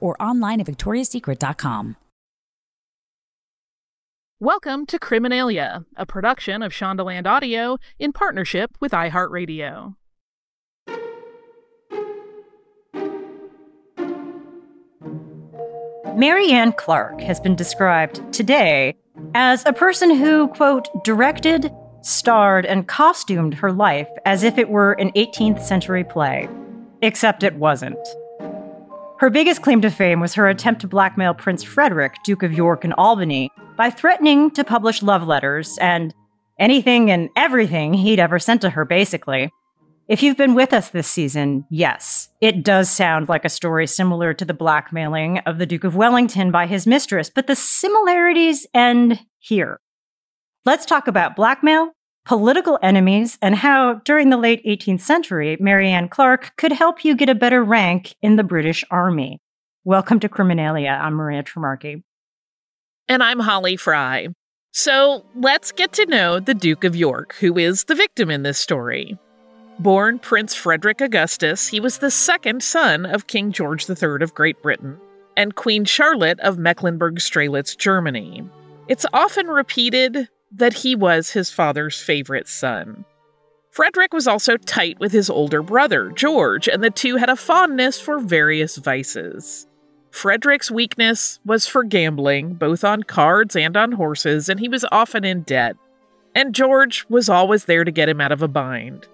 or online at victoriassecret.com. Welcome to Criminalia, a production of Shondaland Audio in partnership with iHeartRadio. Marianne Clarke has been described today as a person who, quote, directed, starred, and costumed her life as if it were an 18th century play. Except it wasn't. Her biggest claim to fame was her attempt to blackmail Prince Frederick, Duke of York and Albany, by threatening to publish love letters and anything and everything he'd ever sent to her, basically. If you've been with us this season, yes, it does sound like a story similar to the blackmailing of the Duke of Wellington by his mistress, but the similarities end here. Let's talk about blackmail, political enemies, and how, during the late 18th century, Marianne Clarke could help you get a better rank in the British Army. Welcome to Criminalia. I'm Maria Trimarchi. And I'm Holly Fry. So let's get to know the Duke of York, who is the victim in this story. Born Prince Frederick Augustus, he was the second son of King George III of Great Britain and Queen Charlotte of Mecklenburg Strelitz, Germany. It's often repeated that he was his father's favorite son. Frederick was also tight with his older brother, George, and the two had a fondness for various vices. Frederick's weakness was for gambling, both on cards and on horses, and he was often in debt. And George was always there to get him out of a bind.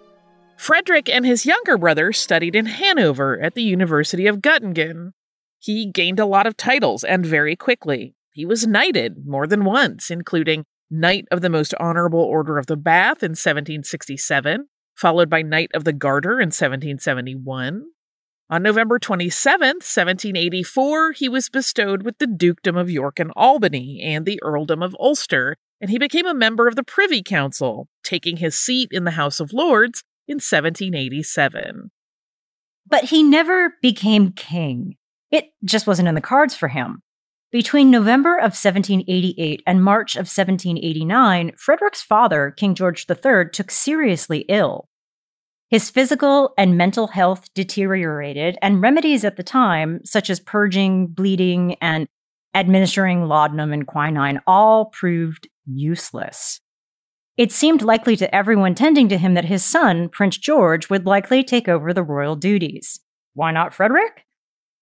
Frederick and his younger brother studied in Hanover at the University of Göttingen. He gained a lot of titles and very quickly. He was knighted more than once, including Knight of the Most Honorable Order of the Bath in 1767, followed by Knight of the Garter in 1771. On November 27, 1784, he was bestowed with the Dukedom of York and Albany and the Earldom of Ulster, and he became a member of the Privy Council, taking his seat in the House of Lords in 1787. But he never became king. It just wasn't in the cards for him. Between November of 1788 and March of 1789, Frederick's father, King George III, took seriously ill. His physical and mental health deteriorated, and remedies at the time, such as purging, bleeding, and administering laudanum and quinine, all proved useless. It seemed likely to everyone tending to him that his son, Prince George, would likely take over the royal duties. Why not Frederick?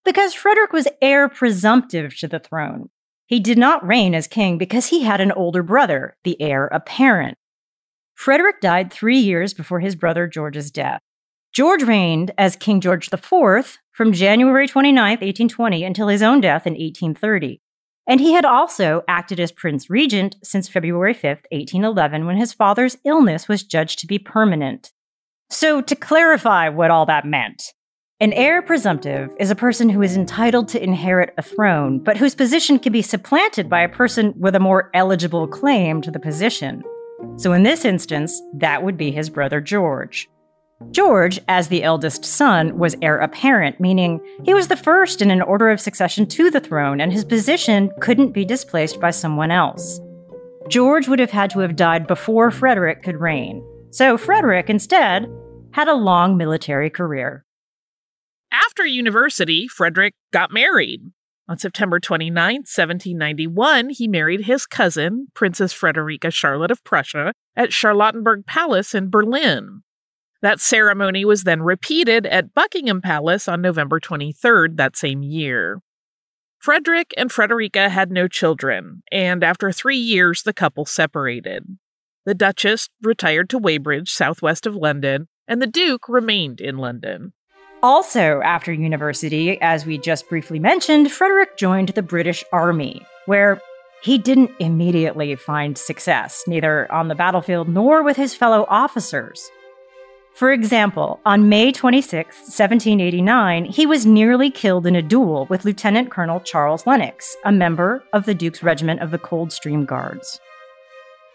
Because Frederick was heir presumptive to the throne. He did not reign as king because he had an older brother, the heir apparent. Frederick died three years before his brother George's death. George reigned as King George IV from January 29, 1820, until his own death in 1830. And he had also acted as Prince Regent since February 5, 1811, when his father's illness was judged to be permanent. So, to clarify what all that meant, an heir presumptive is a person who is entitled to inherit a throne, but whose position can be supplanted by a person with a more eligible claim to the position. So, in this instance, that would be his brother George. George, as the eldest son, was heir apparent, meaning he was the first in an order of succession to the throne, and his position couldn't be displaced by someone else. George would have had to have died before Frederick could reign. So Frederick, instead, had a long military career. After university, Frederick got married. On September 29, 1791, he married his cousin, Princess Frederica Charlotte of Prussia, at Charlottenburg Palace in Berlin. That ceremony was then repeated at Buckingham Palace on November 23rd that same year. Frederick and Frederica had no children, and after three years, the couple separated. The Duchess retired to Weybridge, southwest of London, and the Duke remained in London. Also, after university, as we just briefly mentioned, Frederick joined the British Army, where he didn't immediately find success, neither on the battlefield nor with his fellow officers. For example, on May 26, 1789, he was nearly killed in a duel with Lieutenant Colonel Charles Lennox, a member of the Duke's Regiment of the Coldstream Guards.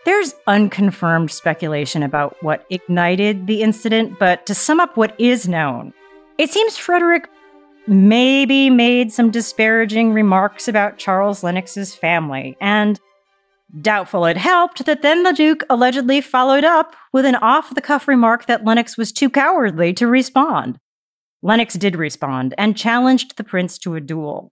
There's unconfirmed speculation about what ignited the incident, but to sum up what is known, it seems Frederick maybe made some disparaging remarks about Charles Lennox's family, and Doubtful it helped that then the Duke allegedly followed up with an off the cuff remark that Lennox was too cowardly to respond. Lennox did respond and challenged the prince to a duel.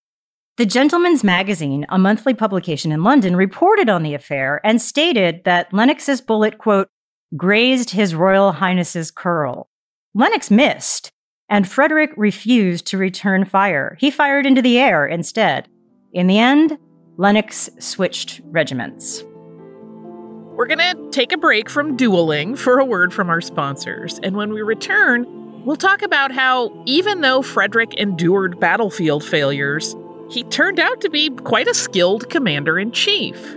The Gentleman's Magazine, a monthly publication in London, reported on the affair and stated that Lennox's bullet, quote, grazed His Royal Highness's curl. Lennox missed, and Frederick refused to return fire. He fired into the air instead. In the end, Lennox switched regiments. We're going to take a break from dueling for a word from our sponsors. And when we return, we'll talk about how, even though Frederick endured battlefield failures, he turned out to be quite a skilled commander in chief.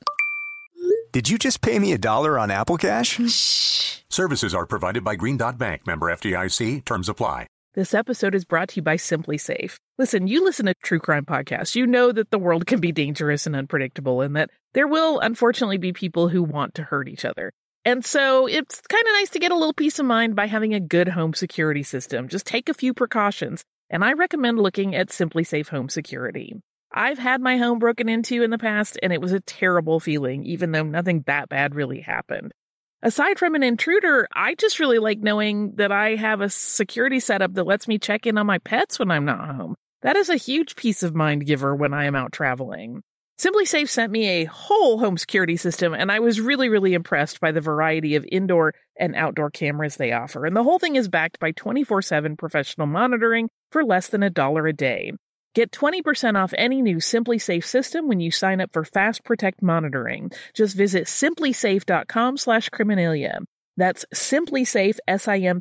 Did you just pay me a dollar on Apple Cash? Shh. Services are provided by Green Dot Bank, member FDIC. Terms apply. This episode is brought to you by SimpliSafe. Listen, you listen to true crime podcasts. You know that the world can be dangerous and unpredictable, and that there will unfortunately be people who want to hurt each other. And so it's kind of nice to get a little peace of mind by having a good home security system. Just take a few precautions, and I recommend looking at SimpliSafe Home Security. I've had my home broken into in the past, and it was a terrible feeling, even though nothing that bad really happened aside from an intruder, I just really like knowing that I have a security setup that lets me check in on my pets when I'm not home. That is a huge peace of mind giver when I am out traveling. SimpliSafe sent me a whole home security system, and I was really, really impressed by the variety of indoor and outdoor cameras they offer. And the whole thing is backed by 24 7 professional monitoring for less than a dollar a day. Get 20% off any new SimpliSafe system when you sign up for Fast Protect monitoring. Just visit simplisafe.com slash criminalia. That's simplisafe, S-I-M-P-L-I-S-A-F-E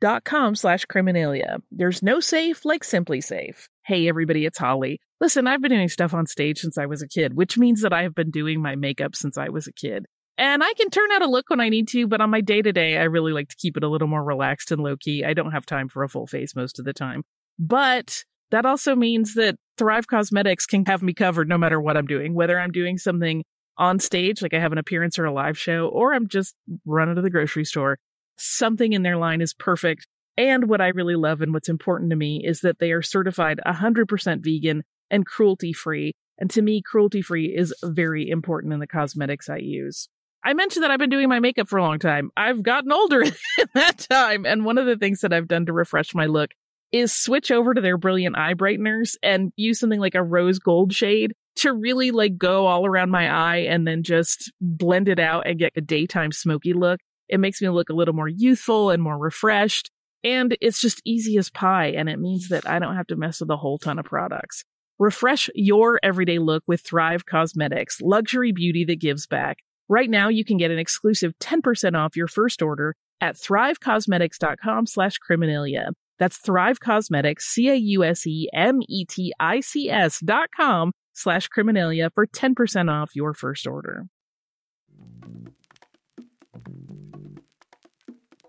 dot com slash criminalia. There's no safe like SimpliSafe. Hey everybody, it's Holly. Listen, I've been doing stuff on stage since I was a kid, which means that I have been doing my makeup since I was a kid. And I can turn out a look when I need to, but on my day to day, I really like to keep it a little more relaxed and low key. I don't have time for a full face most of the time. But that also means that Thrive Causemetics can have me covered no matter what I'm doing, whether I'm doing something on stage, like I have an appearance or a live show, or I'm just running to the grocery store. Something in their line is perfect. And what I really love and what's important to me is that they are certified 100% vegan and cruelty free. And to me, cruelty free is very important in the cosmetics I use. I mentioned that I've been doing my makeup for a long time. I've gotten older in that time. And one of the things that I've done to refresh my look is switch over to their brilliant eye brighteners and use something like a rose gold shade to really like go all around my eye and then just blend it out and get a daytime smoky look. It makes me look a little more youthful and more refreshed. And it's just easy as pie. And it means that I don't have to mess with a whole ton of products. Refresh your everyday look with Thrive Causemetics, luxury beauty that gives back. Right now, you can get an exclusive 10% off your first order at thrivecausemetics.com slash criminalia. That's Thrive Causemetics, C-A-U-S-E-M-E-T-I-C-S dot com slash criminalia for 10% off your first order.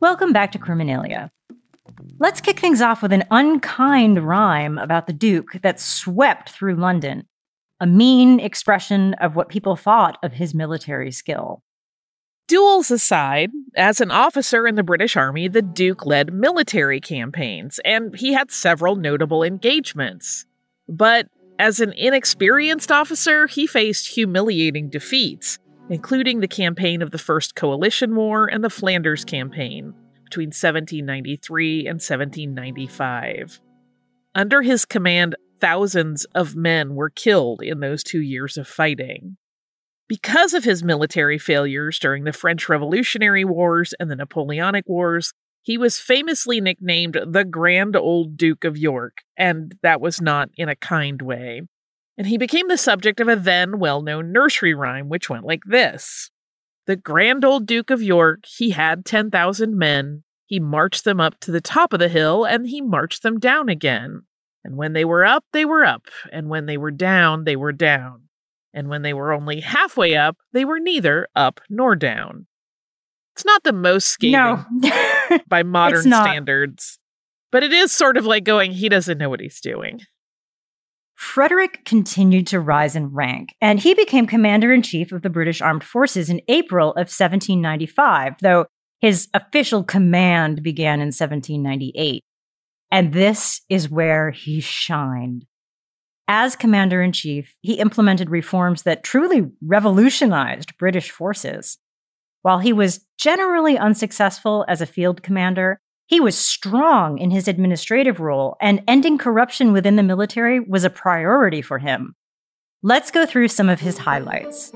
Welcome back to Criminalia. Let's kick things off with an unkind rhyme about the Duke that swept through London a mean expression of what people thought of his military skill. Duels aside, as an officer in the British Army, the Duke led military campaigns, and he had several notable engagements. But as an inexperienced officer, he faced humiliating defeats, including the campaign of the First Coalition War and the Flanders Campaign between 1793 and 1795. Under his command, thousands of men were killed in those two years of fighting. Because of his military failures during the French Revolutionary Wars and the Napoleonic Wars, he was famously nicknamed the Grand Old Duke of York, and that was not in a kind way. And he became the subject of a then well known nursery rhyme, which went like this The Grand Old Duke of York, he had 10,000 men. He marched them up to the top of the hill, and he marched them down again. And when they were up, they were up, and when they were down, they were down. And when they were only halfway up, they were neither up nor down. It's not the most scathing No. by modern standards, but it is sort of like going, he doesn't know what he's doing. Frederick continued to rise in rank, and he became commander in chief of the British Armed Forces in April of 1795, though his official command began in 1798. And this is where he shined. As commander in chief, he implemented reforms that truly revolutionized British forces. While he was generally unsuccessful as a field commander, he was strong in his administrative role, and ending corruption within the military was a priority for him. Let's go through some of his highlights.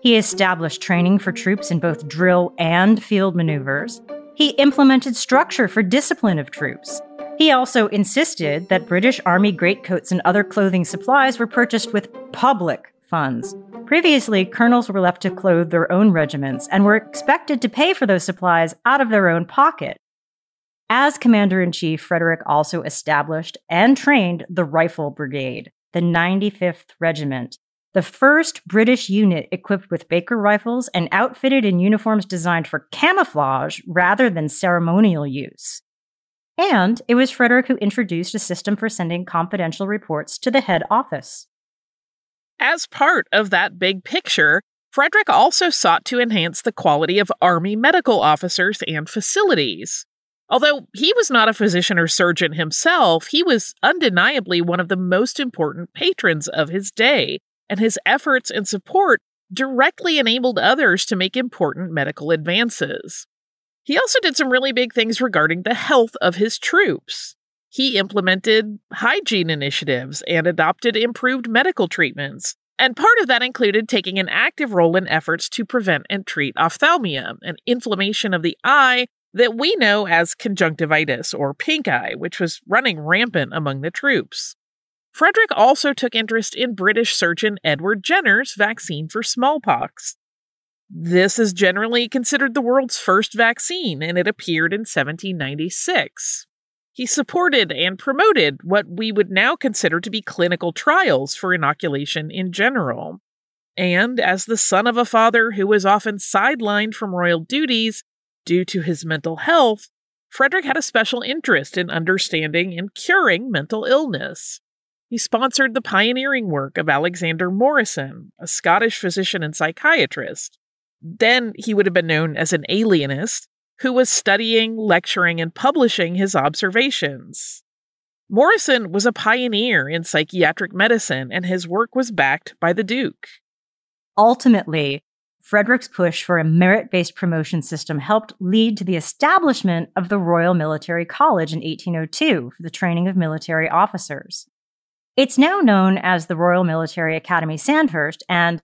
He established training for troops in both drill and field maneuvers. He implemented structure for discipline of troops. He also insisted that British Army greatcoats and other clothing supplies were purchased with public funds. Previously, colonels were left to clothe their own regiments and were expected to pay for those supplies out of their own pocket. As commander in chief, Frederick also established and trained the Rifle Brigade, the 95th Regiment, the first British unit equipped with Baker rifles and outfitted in uniforms designed for camouflage rather than ceremonial use. And it was Frederick who introduced a system for sending confidential reports to the head office. As part of that big picture, Frederick also sought to enhance the quality of Army medical officers and facilities. Although he was not a physician or surgeon himself, he was undeniably one of the most important patrons of his day, and his efforts and support directly enabled others to make important medical advances. He also did some really big things regarding the health of his troops. He implemented hygiene initiatives and adopted improved medical treatments. And part of that included taking an active role in efforts to prevent and treat ophthalmia, an inflammation of the eye that we know as conjunctivitis or pink eye, which was running rampant among the troops. Frederick also took interest in British surgeon Edward Jenner's vaccine for smallpox. This is generally considered the world's first vaccine, and it appeared in 1796. He supported and promoted what we would now consider to be clinical trials for inoculation in general. And as the son of a father who was often sidelined from royal duties due to his mental health, Frederick had a special interest in understanding and curing mental illness. He sponsored the pioneering work of Alexander Morison, a Scottish physician and psychiatrist. Then he would have been known as an alienist who was studying, lecturing, and publishing his observations. Morison was a pioneer in psychiatric medicine, and his work was backed by the Duke. Ultimately, Frederick's push for a merit based promotion system helped lead to the establishment of the Royal Military College in 1802 for the training of military officers. It's now known as the Royal Military Academy Sandhurst, and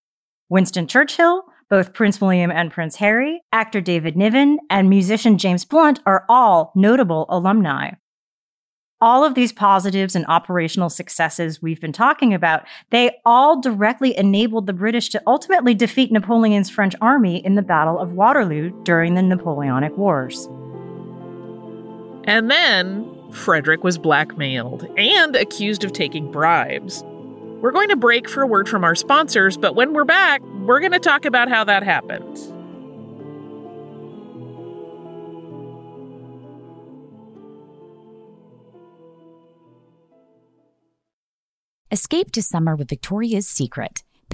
Winston Churchill, both Prince William and Prince Harry, actor David Niven, and musician James Blunt are all notable alumni. all of these positives and operational successes we've been talking about, they all directly enabled the British to ultimately defeat Napoleon's French army in the Battle of Waterloo during the Napoleonic Wars. And then Frederick was blackmailed and accused of taking bribes. We're going to break for a word from our sponsors, but when we're back, we're going to talk about how that happened. Escape to summer with Victoria's Secret.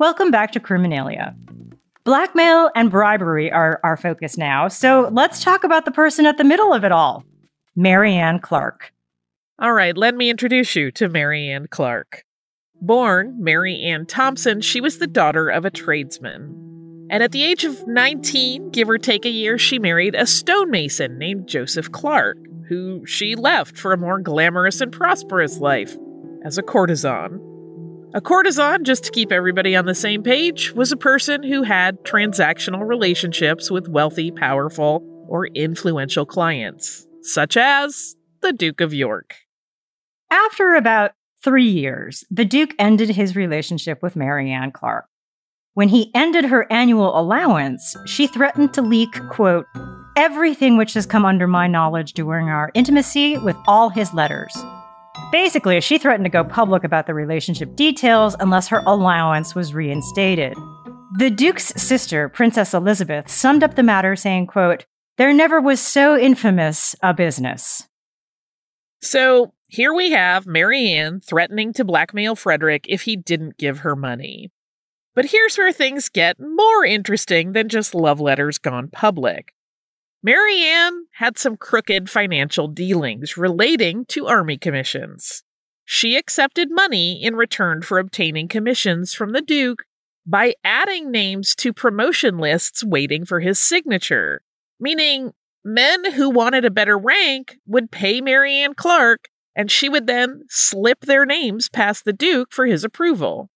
Welcome back to Criminalia. Blackmail and bribery are our focus now, so let's talk about the person at the middle of it all Marianne Clarke. All right, let me introduce you to Marianne Clarke. Born Mary Ann Thompson, she was the daughter of a tradesman. And at the age of 19, give or take a year, she married a stonemason named Joseph Clarke, who she left for a more glamorous and prosperous life as a courtesan. A courtesan, just to keep everybody on the same page, was a person who had transactional relationships with wealthy, powerful, or influential clients, such as the Duke of York. After about three years, the Duke ended his relationship with Marianne Clarke. When he ended her annual allowance, she threatened to leak, quote, everything which has come under my knowledge during our intimacy with all his letters, Basically, she threatened to go public about the relationship details unless her allowance was reinstated. The Duke's sister, Princess Elizabeth, summed up the matter saying, quote, There never was so infamous a business. So here we have Marianne threatening to blackmail Frederick if he didn't give her money. But here's where things get more interesting than just love letters gone public. Marianne had some crooked financial dealings relating to army commissions. She accepted money in return for obtaining commissions from the Duke by adding names to promotion lists waiting for his signature, meaning men who wanted a better rank would pay Marianne Clarke and she would then slip their names past the Duke for his approval.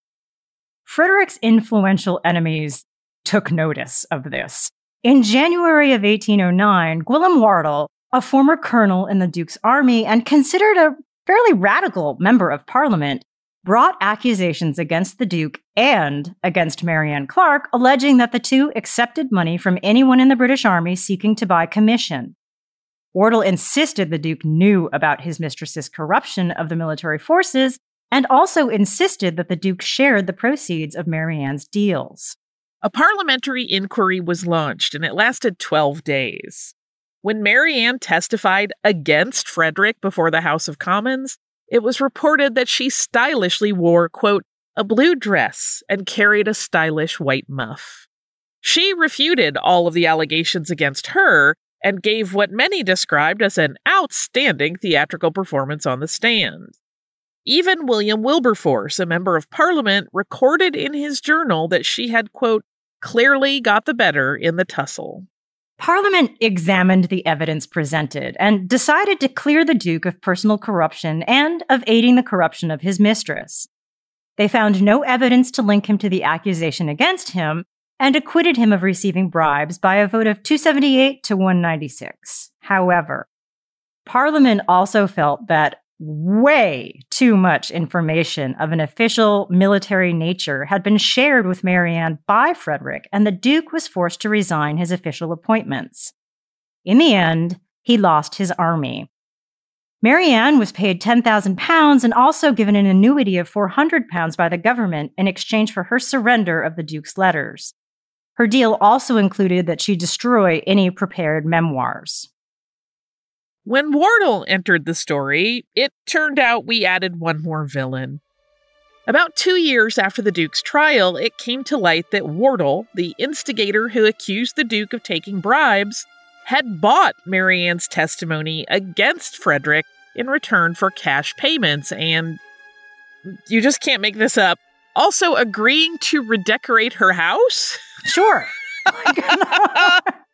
Frederick's influential enemies took notice of this in January of 1809, Gwilym Wardle, a former colonel in the Duke's army and considered a fairly radical member of parliament, brought accusations against the Duke and against Marianne Clarke, alleging that the two accepted money from anyone in the British Army seeking to buy commission. Wardle insisted the Duke knew about his mistress's corruption of the military forces and also insisted that the Duke shared the proceeds of Marianne's deals. A parliamentary inquiry was launched and it lasted 12 days. When Marianne testified against Frederick before the House of Commons, it was reported that she stylishly wore, quote, a blue dress and carried a stylish white muff. She refuted all of the allegations against her and gave what many described as an outstanding theatrical performance on the stand. Even William Wilberforce, a member of parliament, recorded in his journal that she had, quote, clearly got the better in the tussle. Parliament examined the evidence presented and decided to clear the Duke of personal corruption and of aiding the corruption of his mistress. They found no evidence to link him to the accusation against him and acquitted him of receiving bribes by a vote of 278 to 196. However, Parliament also felt that way too much information of an official military nature had been shared with Marianne by Frederick, and the Duke was forced to resign his official appointments. In the end, he lost his army. Marianne was paid £10,000 and also given an annuity of £400 by the government in exchange for her surrender of the Duke's letters. Her deal also included that she destroy any prepared memoirs. When Wardle entered the story, it turned out we added one more villain. About two years after the Duke's trial, it came to light that Wardle, the instigator who accused the Duke of taking bribes, had bought Marianne's testimony against Frederick in return for cash payments and. You just can't make this up. Also, agreeing to redecorate her house? Sure.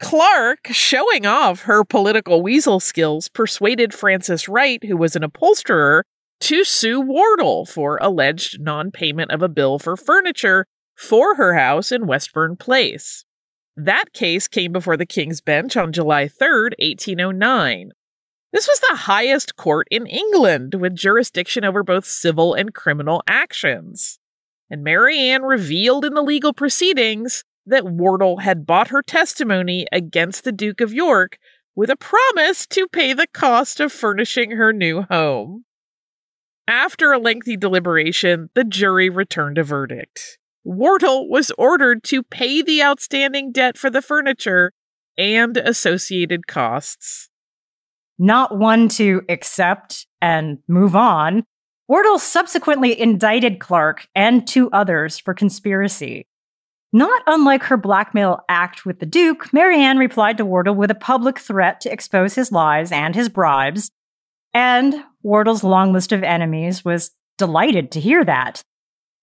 Clarke, showing off her political weasel skills, persuaded Frances Wright, who was an upholsterer, to sue Wardle for alleged non payment of a bill for furniture for her house in Westbourne Place. That case came before the King's Bench on July 3, 1809. This was the highest court in England, with jurisdiction over both civil and criminal actions. And Marianne revealed in the legal proceedings that Wardle had bought her testimony against the Duke of York with a promise to pay the cost of furnishing her new home. After a lengthy deliberation, the jury returned a verdict. Wardle was ordered to pay the outstanding debt for the furniture and associated costs. Not one to accept and move on, Wardle subsequently indicted Clarke and two others for conspiracy. Not unlike her blackmail act with the Duke, Marianne replied to Wardle with a public threat to expose his lies and his bribes. And Wardle's long list of enemies was delighted to hear that.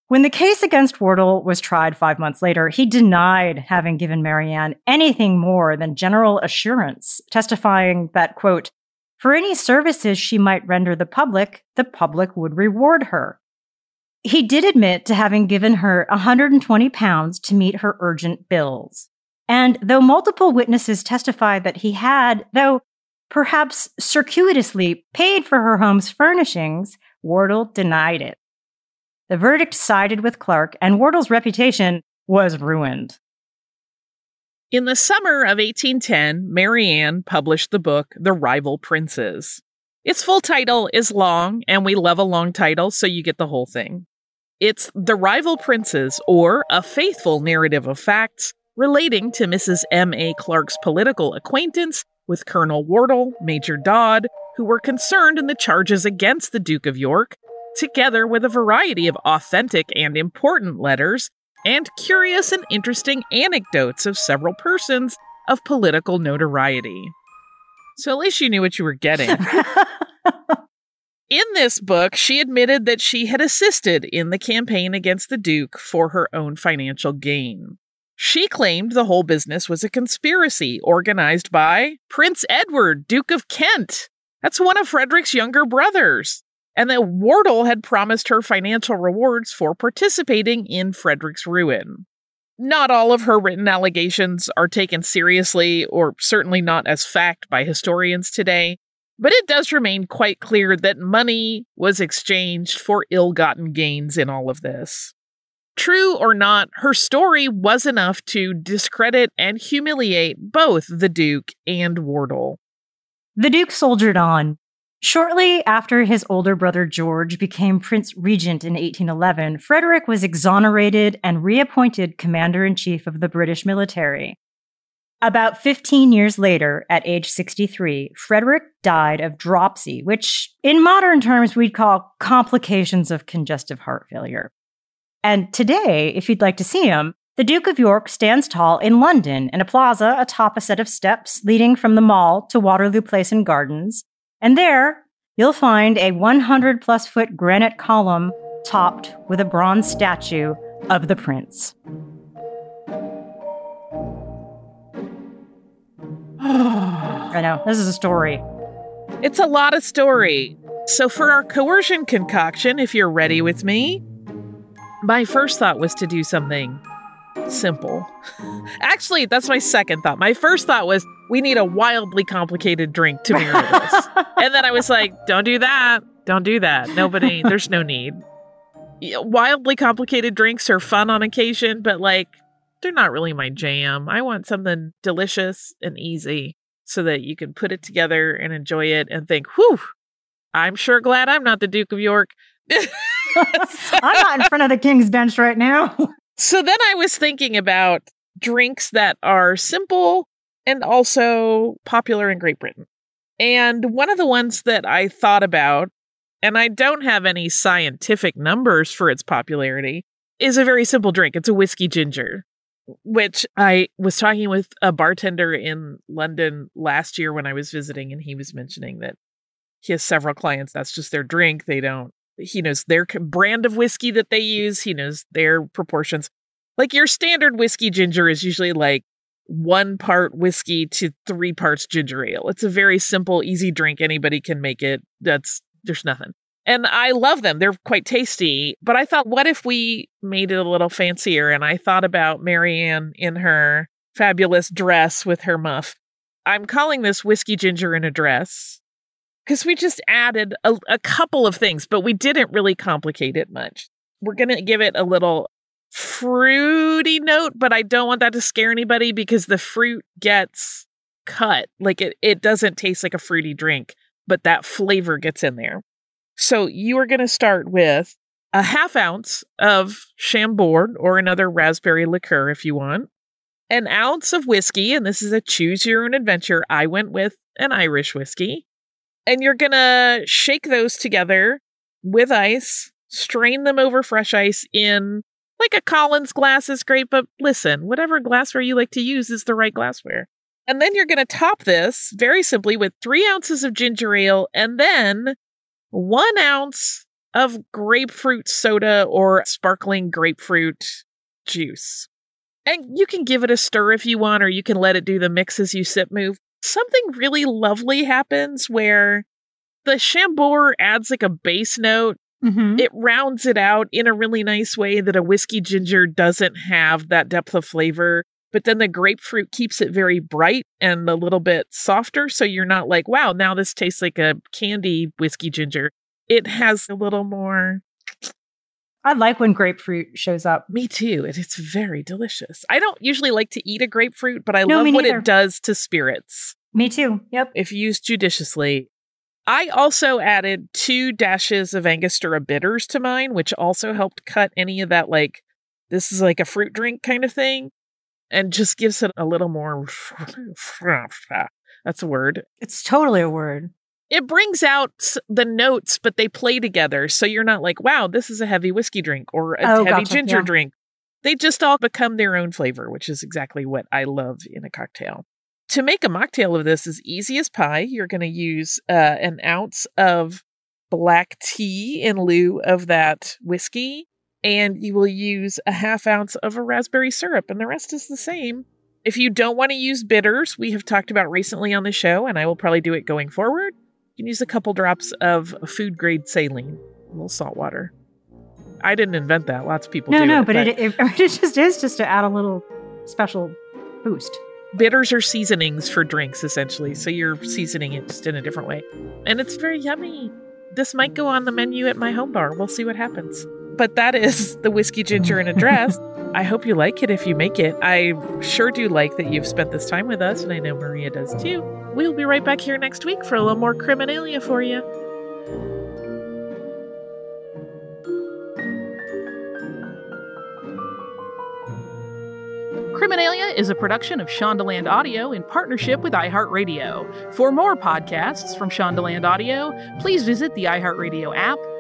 When the case against Wardle was tried five months later, he denied having given Marianne anything more than general assurance, testifying that, quote, for any services she might render the public, the public would reward her. He did admit to having given her 120 pounds to meet her urgent bills. And though multiple witnesses testified that he had, though perhaps circuitously, paid for her home's furnishings, Wardle denied it. The verdict sided with Clarke, and Wardle's reputation was ruined. In the summer of 1810, Marianne published the book The Rival Princes. Its full title is long, and we love a long title, so you get the whole thing. It's The Rival Princes, or A Faithful Narrative of Facts relating to Mrs. M.A. Clarke's political acquaintance with Colonel Wardle, Major Dodd, who were concerned in the charges against the Duke of York, together with a variety of authentic and important letters and curious and interesting anecdotes of several persons of political notoriety. So at least you knew what you were getting. In this book, she admitted that she had assisted in the campaign against the Duke for her own financial gain. She claimed the whole business was a conspiracy organized by Prince Edward, Duke of Kent. That's one of Frederick's younger brothers. And that Wardle had promised her financial rewards for participating in Frederick's ruin. Not all of her written allegations are taken seriously, or certainly not as fact by historians today, but it does remain quite clear that money was exchanged for ill gotten gains in all of this. True or not, her story was enough to discredit and humiliate both the Duke and Wardle. The Duke soldiered on. Shortly after his older brother George became Prince Regent in 1811, Frederick was exonerated and reappointed Commander in Chief of the British military. About 15 years later, at age 63, Frederick died of dropsy, which in modern terms we'd call complications of congestive heart failure. And today, if you'd like to see him, the Duke of York stands tall in London in a plaza atop a set of steps leading from the mall to Waterloo Place and Gardens. And there, you'll find a 100 plus foot granite column topped with a bronze statue of the prince. I know, this is a story. It's a lot of story. So, for our coercion concoction, if you're ready with me, my first thought was to do something simple. Actually, that's my second thought. My first thought was we need a wildly complicated drink to mirror this. and then I was like, don't do that. Don't do that. Nobody, there's no need. Wildly complicated drinks are fun on occasion, but like they're not really my jam. I want something delicious and easy so that you can put it together and enjoy it and think, whew, I'm sure glad I'm not the Duke of York. I'm not in front of the King's bench right now. so then I was thinking about drinks that are simple and also popular in Great Britain. And one of the ones that I thought about, and I don't have any scientific numbers for its popularity, is a very simple drink. It's a whiskey ginger, which I was talking with a bartender in London last year when I was visiting, and he was mentioning that he has several clients. That's just their drink. They don't, he knows their brand of whiskey that they use, he knows their proportions. Like your standard whiskey ginger is usually like one part whiskey to three parts ginger ale. It's a very simple, easy drink. Anybody can make it. That's, there's nothing. And I love them. They're quite tasty. But I thought, what if we made it a little fancier? And I thought about Marianne in her fabulous dress with her muff. I'm calling this whiskey ginger in a dress because we just added a, a, couple of things, but we didn't really complicate it much. We're going to give it a little fruity note, but I don't want that to scare anybody because the fruit gets cut. Like it, it doesn't taste like a fruity drink, but that flavor gets in there. So you are going to start with a half ounce of Chambord or another raspberry liqueur if you want, an ounce of whiskey, and this is a choose your own adventure. I went with an Irish whiskey. And you're going to shake those together with ice, strain them over fresh ice in like a Collins glass is great, but listen, whatever glassware you like to use is the right glassware. And then you're going to top this very simply with three ounces of ginger ale and then one ounce of grapefruit soda or sparkling grapefruit juice. And you can give it a stir if you want, or you can let it do the mix as you sip move. Something really lovely happens where the Chambord adds like a base note. Mm-hmm. It rounds it out in a really nice way that a whiskey ginger doesn't have that depth of flavor. But then the grapefruit keeps it very bright and a little bit softer. So you're not like, wow, now this tastes like a candy whiskey ginger. It has a little more. I like when grapefruit shows up. Me too. And it's very delicious. I don't usually like to eat a grapefruit, but I No, love what neither. it does to spirits Me too. Yep. if used judiciously. I also added two dashes of Angostura bitters to mine, which also helped cut any of that, like, this is like a fruit drink kind of thing, and just gives it a little more. That's a word. It's totally a word. It brings out the notes, but they play together. So you're not like, wow, this is a heavy whiskey drink or a Oh, heavy gotcha, ginger yeah. drink. They just all become their own flavor, which is exactly what I love in a cocktail. To make a mocktail of this is easy as pie. You're going to use uh, an ounce of black tea in lieu of that whiskey, and you will use a half ounce of a raspberry syrup, and the rest is the same. If you don't want to use bitters, we have talked about recently on the show, and I will probably do it going forward. You can use a couple drops of food grade saline, a little salt water. I didn't invent that. Lots of people No, do no, it, but, it, it it just is just to add a little special boost. bitters are seasonings for drinks essentially so you're seasoning it just in a different way and it's very yummy this might go on the menu at my home bar we'll see what happens but that is the whiskey ginger in a dress. I hope you like it if you make it. I sure do like that you've spent this time with us and i know maria does too. We'll be right back here next week for a little more criminalia for you. Criminalia is a production of Shondaland Audio in partnership with iHeartRadio. For more podcasts from Shondaland Audio, please visit the iHeartRadio app,